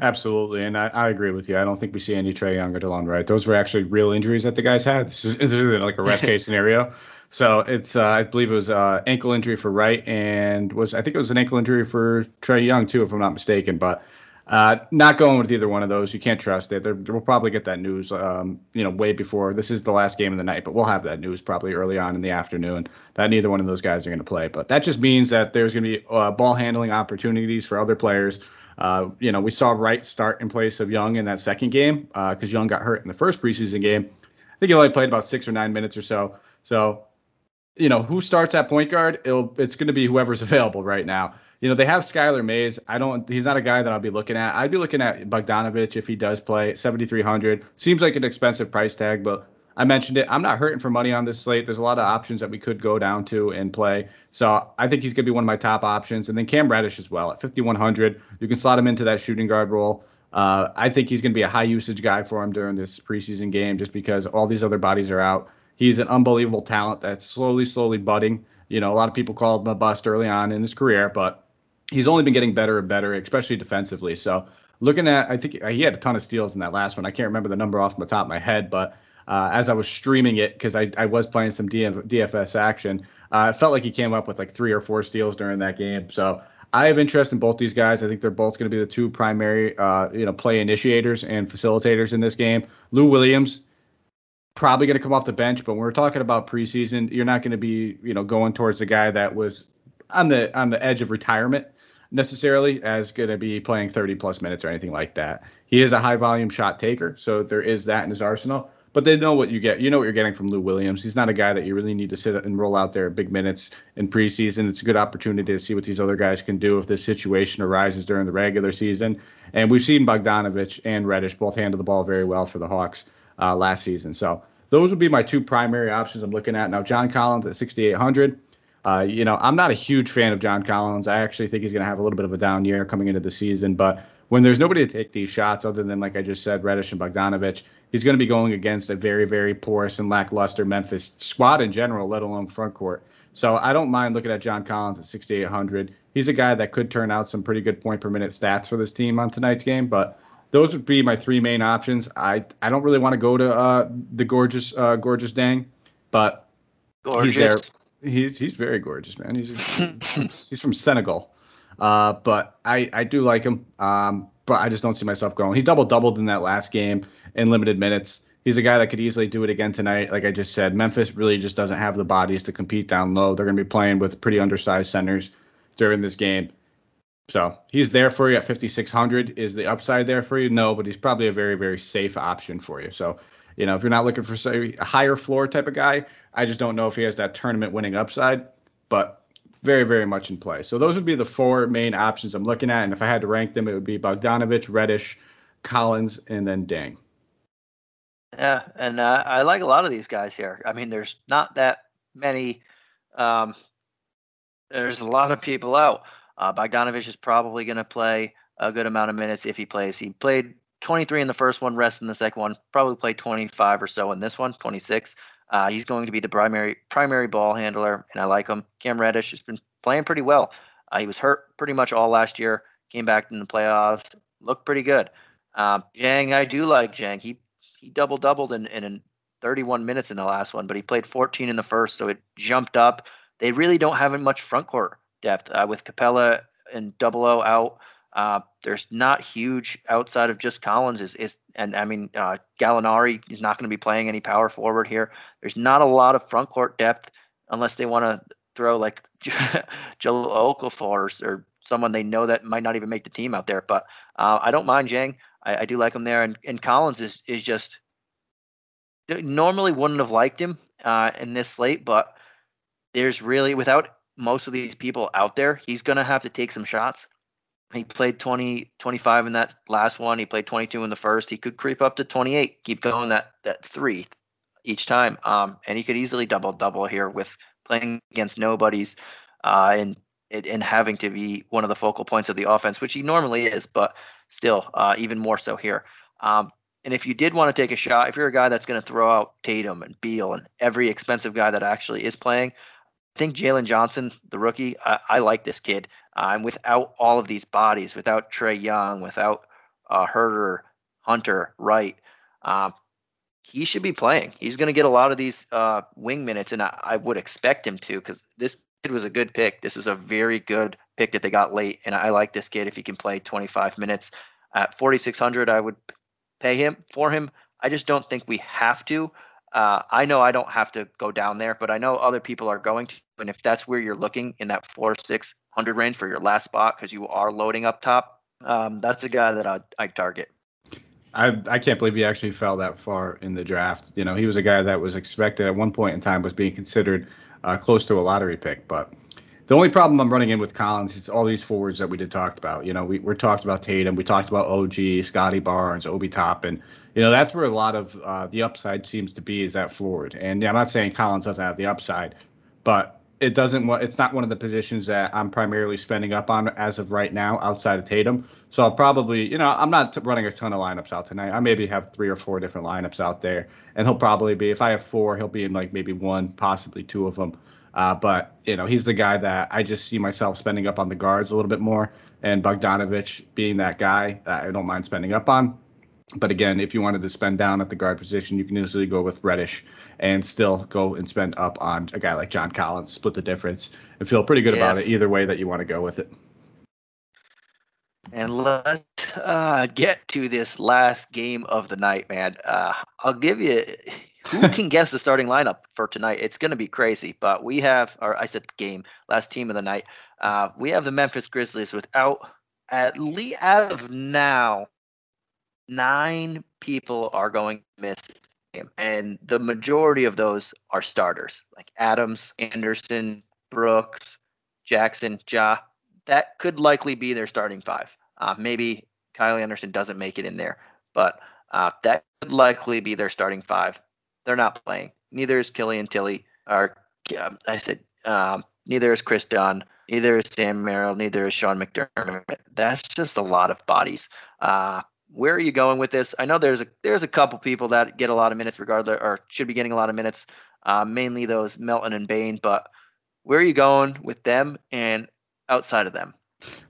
Absolutely, and I, I agree with you. I don't think we see any Trae Young or Delon Wright. Those were actually real injuries that the guys had. This is, this is like a rest case scenario. So it's uh, I believe it was uh, ankle injury for Wright and was I think it was an ankle injury for Trae Young too, if I'm not mistaken. But uh, not going with either one of those. You can't trust it. They're, we'll probably get that news, um, you know, way before this is the last game of the night. But we'll have that news probably early on in the afternoon that neither one of those guys are going to play. But that just means that there's going to be uh, ball handling opportunities for other players. Uh, you know, we saw Wright start in place of Young in that second game because uh, Young got hurt in the first preseason game. I think he only played about six or nine minutes or so. So you know, who starts at point guard? It'll it's going to be whoever's available right now. You know, they have Skylar Mays. I don't. He's not a guy that I'll be looking at. I'd be looking at Bogdanovich if he does play. Seventy three hundred seems like an expensive price tag, but I mentioned it. I'm not hurting for money on this slate. There's a lot of options that we could go down to and play. So I think he's going to be one of my top options. And then Cam Reddish as well at 5,100. You can slot him into that shooting guard role. Uh, I think he's going to be a high usage guy for him during this preseason game just because all these other bodies are out. He's an unbelievable talent that's slowly, slowly budding. You know, a lot of people called him a bust early on in his career, but he's only been getting better and better, especially defensively. So looking at, I think he had a ton of steals in that last one. I can't remember the number off the top of my head, but uh, as I was streaming it, because I, I was playing some DF, DFS action, uh, it felt like he came up with like three or four steals during that game. So I have interest in both these guys. I think they're both going to be the two primary, uh, you know, play initiators and facilitators in this game. Lou Williams probably going to come off the bench, but when we're talking about preseason, you're not going to be, you know, going towards the guy that was on the on the edge of retirement necessarily as going to be playing 30 plus minutes or anything like that. He is a high volume shot taker, so there is that in his arsenal. But they know what you get. You know what you're getting from Lou Williams. He's not a guy that you really need to sit and roll out there big minutes in preseason. It's a good opportunity to see what these other guys can do if this situation arises during the regular season. And we've seen Bogdanovich and Reddish both handle the ball very well for the Hawks uh, last season. So those would be my two primary options I'm looking at. Now, John Collins at 6,800. Uh, you know, I'm not a huge fan of John Collins. I actually think he's going to have a little bit of a down year coming into the season. But when there's nobody to take these shots other than, like I just said, Reddish and Bogdanovich, he's going to be going against a very, very porous and lackluster Memphis squad in general, let alone front court. So I don't mind looking at John Collins at 6,800. He's a guy that could turn out some pretty good point per minute stats for this team on tonight's game, but those would be my three main options. I I don't really want to go to uh, the gorgeous uh, gorgeous Dieng, but gorgeous. he's there. He's he's very gorgeous, man. He's he's from Senegal, uh, but I I do like him. Um, but I just don't see myself going. He double doubled in that last game in limited minutes. He's a guy that could easily do it again tonight. Like I just said, Memphis really just doesn't have the bodies to compete down low. They're going to be playing with pretty undersized centers during this game. So he's there for you at 5,600. Is the upside there for you? No, but he's probably a very, very safe option for you. So, you know, if you're not looking for say, a higher floor type of guy, I just don't know if he has that tournament winning upside, but very, very much in play. So those would be the four main options I'm looking at. And if I had to rank them, it would be Bogdanovich, Reddish, Collins, and then Dieng. Yeah, and uh, I like a lot of these guys here. I mean, there's not that many. Um, there's a lot of people out. Uh, Bogdanovich is probably going to play a good amount of minutes if he plays. He played 23 in the first one, rest in the second one. Probably play 25 or so in this one, 26. Uh, he's going to be the primary primary ball handler, and I like him. Cam Reddish has been playing pretty well. Uh, he was hurt pretty much all last year. Came back in the playoffs, looked pretty good. Um, Dieng, I do like Dieng. He he double doubled in, in 31 minutes in the last one, but he played 14 in the first, so it jumped up. They really don't have much front court depth uh, with Capela and Double O out. Uh, there's not huge outside of just Collins is is and I mean uh, Gallinari is not going to be playing any power forward here. There's not a lot of front court depth unless they want to throw like Joe Okafor or someone they know that might not even make the team out there. But uh, I don't mind Dieng. I, I, do like him there, and, and Collins is is just normally wouldn't have liked him uh, in this slate, but there's really without most of these people out there, he's going to have to take some shots. He played 20, 25 in that last one. He played 22 in the first. He could creep up to 28, keep going that that three each time. Um, and he could easily double double here with playing against nobodies uh, and and having to be one of the focal points of the offense, which he normally is, but still uh, even more so here. Um, and if you did want to take a shot, if you're a guy that's going to throw out Tatum and Beal and every expensive guy that actually is playing, think Jalen Johnson, the rookie, I, I like this kid. And without all of these bodies, without Trey Young, without uh, Huerter, Hunter, Wright, uh, he should be playing. He's going to get a lot of these uh, wing minutes, and I, I would expect him to because this kid was a good pick. This is a very good pick that they got late, and I like this kid if he can play 25 minutes. At 4,600, I would pay him for him. I just don't think we have to. Uh, I know I don't have to go down there, but I know other people are going to. And if that's where you're looking in that four six hundred range for your last spot, because you are loading up top, um, that's a guy that I'd, I'd target. I I can't believe he actually fell that far in the draft. You know, he was a guy that was expected at one point in time was being considered uh, close to a lottery pick. But the only problem I'm running in with Collins is all these forwards that we did talked about. You know, we we talked about Tatum, we talked about OG, Scottie Barnes, Obi Toppin. You know, that's where a lot of uh, the upside seems to be is that forward. And yeah, I'm not saying Collins doesn't have the upside, but it doesn't it's not one of the positions that I'm primarily spending up on as of right now outside of Tatum. So I'll probably, you know, I'm not running a ton of lineups out tonight. I maybe have three or four different lineups out there, and he'll probably be if I have four, he'll be in like maybe one, possibly two of them. Uh, but you know, he's the guy that I just see myself spending up on the guards a little bit more, and Bogdanovich being that guy that I don't mind spending up on. But again, if you wanted to spend down at the guard position, you can easily go with Reddish and still go and spend up on a guy like John Collins, split the difference, and feel pretty good yeah. about it either way that you want to go with it. And let's uh, get to this last game of the night, man. Uh, I'll give you who can guess the starting lineup for tonight. It's going to be crazy, but we have, or I said game, last team of the night. Uh, we have the Memphis Grizzlies without, at least as of now, nine people are going to miss. And the majority of those are starters, like Adams, Anderson, Brooks, Jackson, Ja. That could likely be their starting five. Uh, maybe Kyle Anderson doesn't make it in there, but uh, that could likely be their starting five. They're not playing. Neither is Killian Tillie, or uh, I said, um, neither is Chris Dunn. Neither is Sam Merrill. Neither is Sean McDermott. That's just a lot of bodies. Uh, where are you going with this? I know there's a there's a couple people that get a lot of minutes regardless, or should be getting a lot of minutes. Uh, mainly those Melton and Bane, But where are you going with them and outside of them?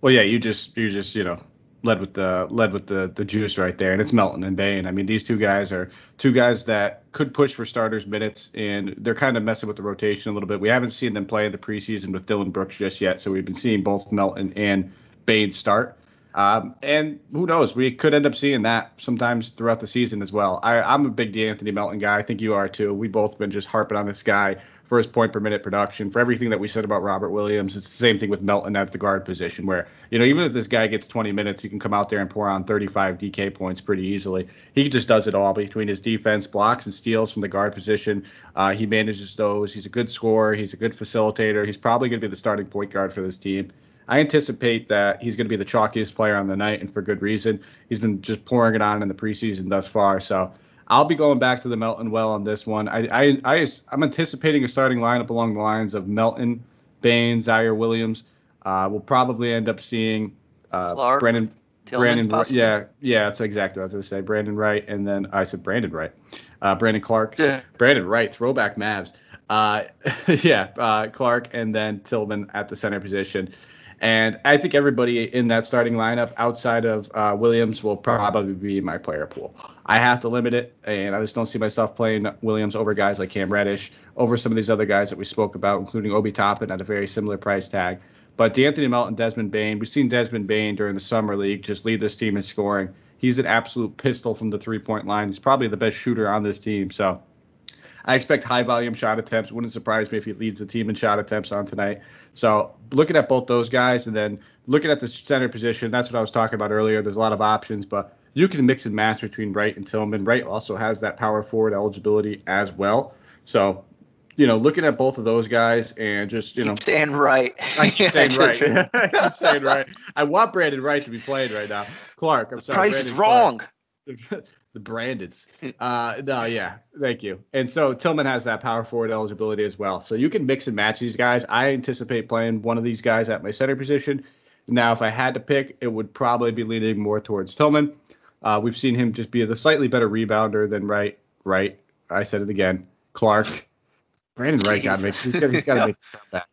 Well, yeah, you just you just you know led with the led with the the juice right there, and it's Melton and Bane. I mean, these two guys are two guys that could push for starters minutes, and they're kind of messing with the rotation a little bit. We haven't seen them play in the preseason with Dylan Brooks just yet, so we've been seeing both Melton and Bane start. Um, and who knows, we could end up seeing that sometimes throughout the season as well. I, I'm a big De'Anthony Melton guy. I think you are too. We've both been just harping on this guy for his point per minute production. For everything that we said about Robert Williams, it's the same thing with Melton at the guard position, where, you know, even if this guy gets 20 minutes, he can come out there and pour on 35 DK points pretty easily. He just does it all between his defense, blocks, and steals from the guard position. Uh, he manages those. He's a good scorer. He's a good facilitator. He's probably going to be the starting point guard for this team. I anticipate that he's going to be the chalkiest player on the night, and for good reason. He's been just pouring it on in the preseason thus far. So I'll be going back to the Melton well on this one. I, I, I, I'm anticipating a starting lineup along the lines of Melton, Bane, Ziaire Williams. Uh, we'll probably end up seeing uh, Clarke, Brandon. Tillman, Brandon, yeah, yeah, that's exactly what I was going to say. Brandon Wright, and then I said Brandon Wright, uh, Brandon Clarke, yeah. Brandon Wright, throwback Mavs. Uh, yeah, uh, Clarke, and then Tillman at the center position. And I think everybody in that starting lineup outside of uh, Williams will probably be my player pool. I have to limit it, and I just don't see myself playing Williams over guys like Cam Reddish, over some of these other guys that we spoke about, including Obi Toppin at a very similar price tag. But De'Anthony Melton, Desmond Bane, we've seen Desmond Bane during the summer league just lead this team in scoring. He's an absolute pistol from the three point line. He's probably the best shooter on this team. So I expect high volume shot attempts. Wouldn't surprise me if he leads the team in shot attempts on tonight. So looking at both those guys and then looking at the center position, that's what I was talking about earlier. There's a lot of options, but you can mix and match between Wright and Tillman. Wright also has that power forward eligibility as well. So, you know, looking at both of those guys and just, you know, keep saying right. I keep saying right. I keep saying right. I want Brandon Wright to be played right now. Clarke, I'm sorry. Price Brandon is wrong. the Brandons. Uh, no, yeah, thank you. And so Tillman has that power forward eligibility as well. So you can mix and match these guys. I anticipate playing one of these guys at my center position. Now, if I had to pick, it would probably be leaning more towards Tillman. Uh, we've seen him just be the slightly better rebounder than Wright. Right, I said it again. Clarke, Brandon Wright got to make. He's got to make this comeback.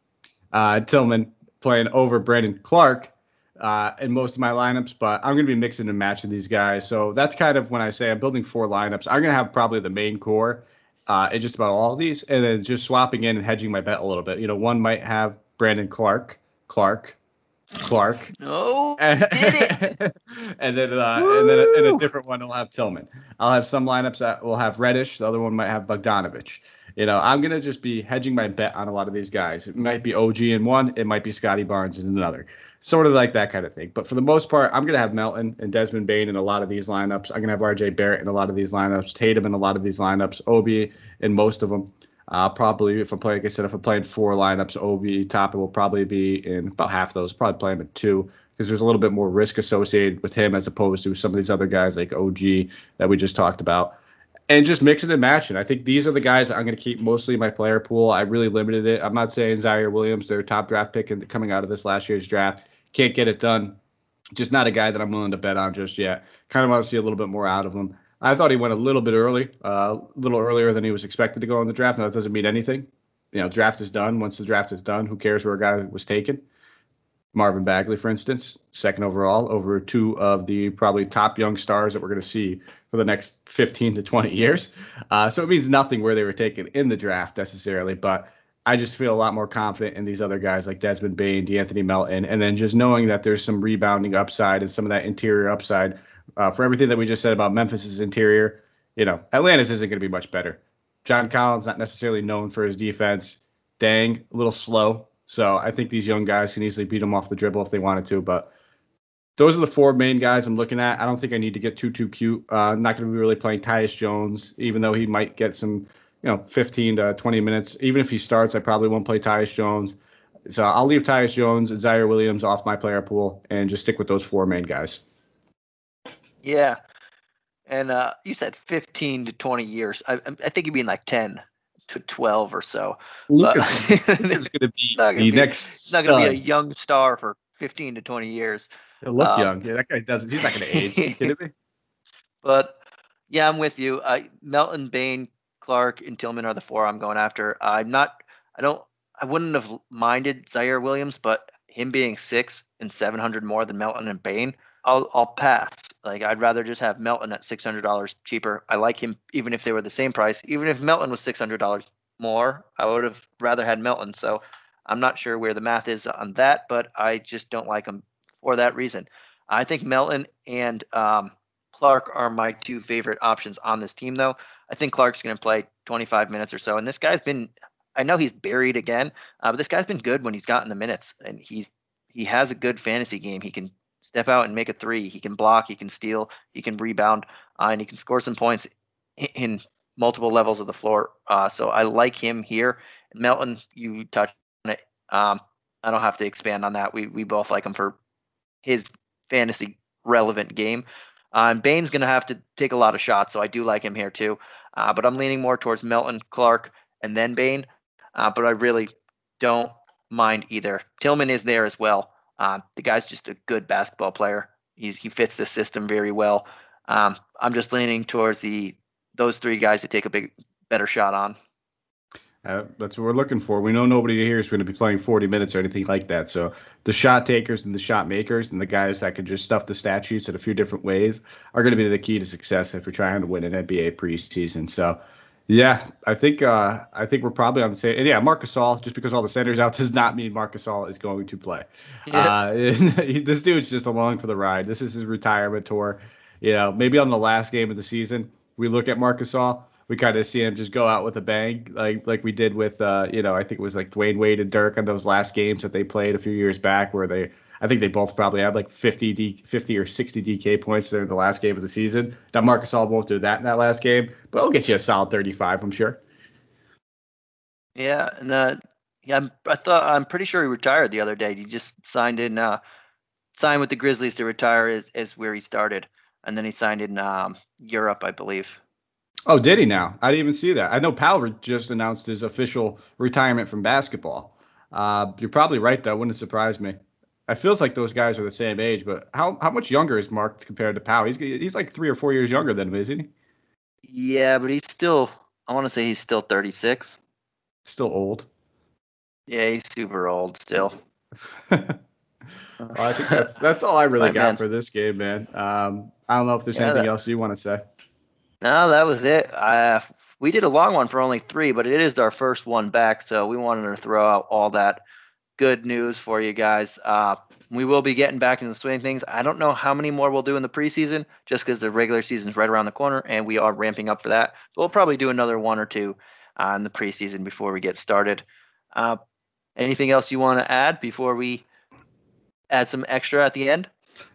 Uh, Tillman playing over Brandon Clarke uh, in most of my lineups, but I'm going to be mixing and matching these guys. So that's kind of when I say I'm building four lineups. I'm going to have probably the main core uh, in just about all of these, and then just swapping in and hedging my bet a little bit. You know, one might have Brandon Clarke, Clarke, Clarke. No, and, and then uh, and then in a different one, I'll have Tillman. I'll have some lineups that will have Reddish. The other one might have Bogdanovich. You know, I'm gonna just be hedging my bet on a lot of these guys. It might be OG in one, it might be Scottie Barnes in another sort of like that kind of thing. But for the most part, I'm going to have Melton and Desmond Bane in a lot of these lineups. I'm going to have RJ Barrett in a lot of these lineups, Tatum in a lot of these lineups, Obi in most of them. Uh, probably if I'm playing, like I said, if I'm playing four lineups, Obi Toppin will probably be in about half of those. Probably play him at two because there's a little bit more risk associated with him as opposed to some of these other guys like OG that we just talked about. And just mixing and matching. I think these are the guys I'm going to keep mostly in my player pool. I really limited it. I'm not saying Ziaire Williams, their top draft pick and coming out of this last year's draft can't get it done. Just not a guy that I'm willing to bet on just yet. Kind of want to see a little bit more out of him. I thought he went a little bit early, uh, a little earlier than he was expected to go in the draft. Now that doesn't mean anything. You know, draft is done. Once the draft is done, who cares where a guy was taken? Marvin Bagley, for instance, second overall over two of the probably top young stars that we're going to see for the next 15 to 20 years. Uh, so it means nothing where they were taken in the draft necessarily, but I just feel a lot more confident in these other guys like Desmond Bane, De'Anthony Melton, and then just knowing that there's some rebounding upside and some of that interior upside uh, for everything that we just said about Memphis's interior. You know, Atlanta's isn't going to be much better. John Collins not necessarily known for his defense. Dieng, a little slow, so I think these young guys can easily beat him off the dribble if they wanted to. But those are the four main guys I'm looking at. I don't think I need to get too too cute. Uh, I'm not going to be really playing Tyus Jones, even though he might get some you know 15 to 20 minutes. Even if he starts, I probably won't play Tyus Jones. So I'll leave Tyus Jones and Ziaire Williams off my player pool and just stick with those four main guys. Yeah, and uh, you said 15 to 20 years. I, I think you mean like 10. to 12 or so. Luka's is going to be the be, next. Not going to be a young star for 15 to 20 years. He'll look um, young. Yeah, that guy doesn't. He's not going to age. kidding me? But yeah, I'm with you. Uh, Melton, Bane, Clarke, and Tillman are the four I'm going after. I'm not. I don't. I wouldn't have minded Ziaire Williams, but him being six and 700 more than Melton and Bane, I'll I'll pass. Like I'd rather just have Melton at six hundred dollars cheaper. I like him even if they were the same price. Even if Melton was six hundred dollars more, I would have rather had Melton. So I'm not sure where the math is on that, but I just don't like him for that reason. I think Melton and um, Clarke are my two favorite options on this team, though. I think Clarke's going to play 25 minutes or so, and this guy's been. I know he's buried again, uh, but this guy's been good when he's gotten the minutes, and he's he has a good fantasy game. He can step out and make a three. He can block, he can steal, he can rebound, uh, and he can score some points in, in multiple levels of the floor. Uh, so I like him here. Melton, you touched on it. Um, I don't have to expand on that. We we both like him for his fantasy relevant game. Uh, and Bane's going to have to take a lot of shots, so I do like him here too. Uh, but I'm leaning more towards Melton, Clarke, and then Bane. Uh, but I really don't mind either. Tillman is there as well. Um, the guy's just a good basketball player. He's, he fits the system very well. Um, I'm just leaning towards the those three guys to take a big better shot on. Uh, that's what we're looking for. We know nobody here is going to be playing 40 minutes or anything like that. So the shot takers and the shot makers and the guys that can just stuff the stat sheets in a few different ways are going to be the key to success if you're trying to win an NBA preseason. So yeah, I think uh, I think we're probably on the same. And yeah, Marc Gasol, just because all the centers out does not mean Marc Gasol is going to play. Yeah. Uh, this dude's just along for the ride. This is his retirement tour. You know, maybe on the last game of the season, we look at Marc Gasol, we kind of see him just go out with a bang, like like we did with uh, you know, I think it was like Dwyane Wade and Dirk on those last games that they played a few years back, where they I think they both probably had like 50, D, 50 or 60 DK points in the last game of the season. Now Marcus Gasol won't do that in that last game, but he'll get you a solid 35, I'm sure. Yeah, and uh, yeah, I'm, I thought I'm pretty sure he retired the other day. He just signed in, uh, signed with the Grizzlies to retire is is where he started, and then he signed in um, Europe, I believe. Oh, did he now? I didn't even see that. I know Palver just announced his official retirement from basketball. Uh, you're probably right, though. Wouldn't surprise me. It feels like those guys are the same age, but how how much younger is Marc compared to Powell? He's he's like three or four years younger than him, isn't he? Yeah, but he's still. I want to say he's still 36. Still old. Yeah, he's super old still. well, I think that's that's all I really got man. for this game, man. Um, I don't know if there's yeah, anything that, else you want to say. No, that was it. Uh, we did a long one for only three, but it is our first one back, so we wanted to throw out all that good news for you guys. Uh, we will be getting back into the swing things. I don't know how many more we'll do in the preseason, just because the regular season's right around the corner, and we are ramping up for that. So we'll probably do another one or two uh, in the preseason before we get started. Uh, anything else you want to add before we add some extra at the end?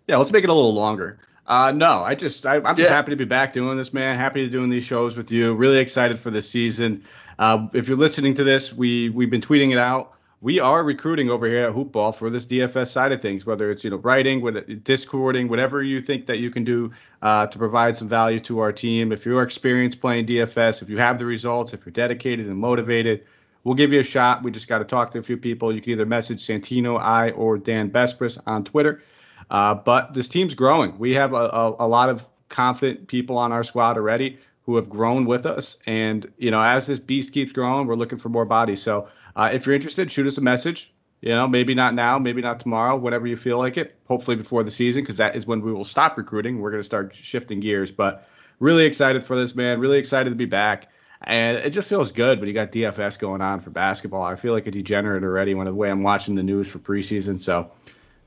Yeah, let's make it a little longer. Uh, no, I just I, am just happy to be back doing this, man. Happy to doing these shows with you. Really excited for the season. Uh, if you're listening to this, we we've been tweeting it out we are recruiting over here at Hoopball for this DFS side of things, whether it's you know writing, discording, whatever you think that you can do uh, to provide some value to our team. If you're experienced playing DFS, if you have the results, if you're dedicated and motivated, we'll give you a shot. We just got to talk to a few people. You can either message Santino, I, or Dan Besbris on Twitter. Uh, but this team's growing. We have a, a, a lot of confident people on our squad already who have grown with us. And, you know, as this beast keeps growing, we're looking for more bodies. So uh, if you're interested, shoot us a message. You know, maybe not now, maybe not tomorrow, whenever you feel like it. Hopefully before the season, because that is when we will stop recruiting. We're going to start shifting gears. But really excited for this, man. Really excited to be back. And it just feels good when you got DFS going on for basketball. I feel like a degenerate already when the way I'm watching the news for preseason. So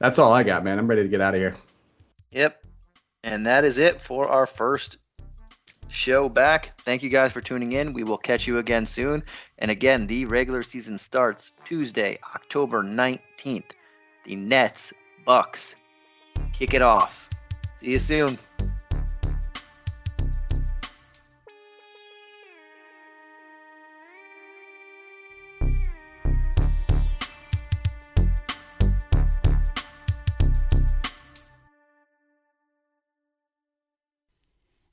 that's all I got, man. I'm ready to get out of here. Yep. And that is it for our first show back. Thank you guys for tuning in. We will catch you again soon. And again, the regular season starts Tuesday, October 19th. The Nets, Bucks, kick it off. See you soon.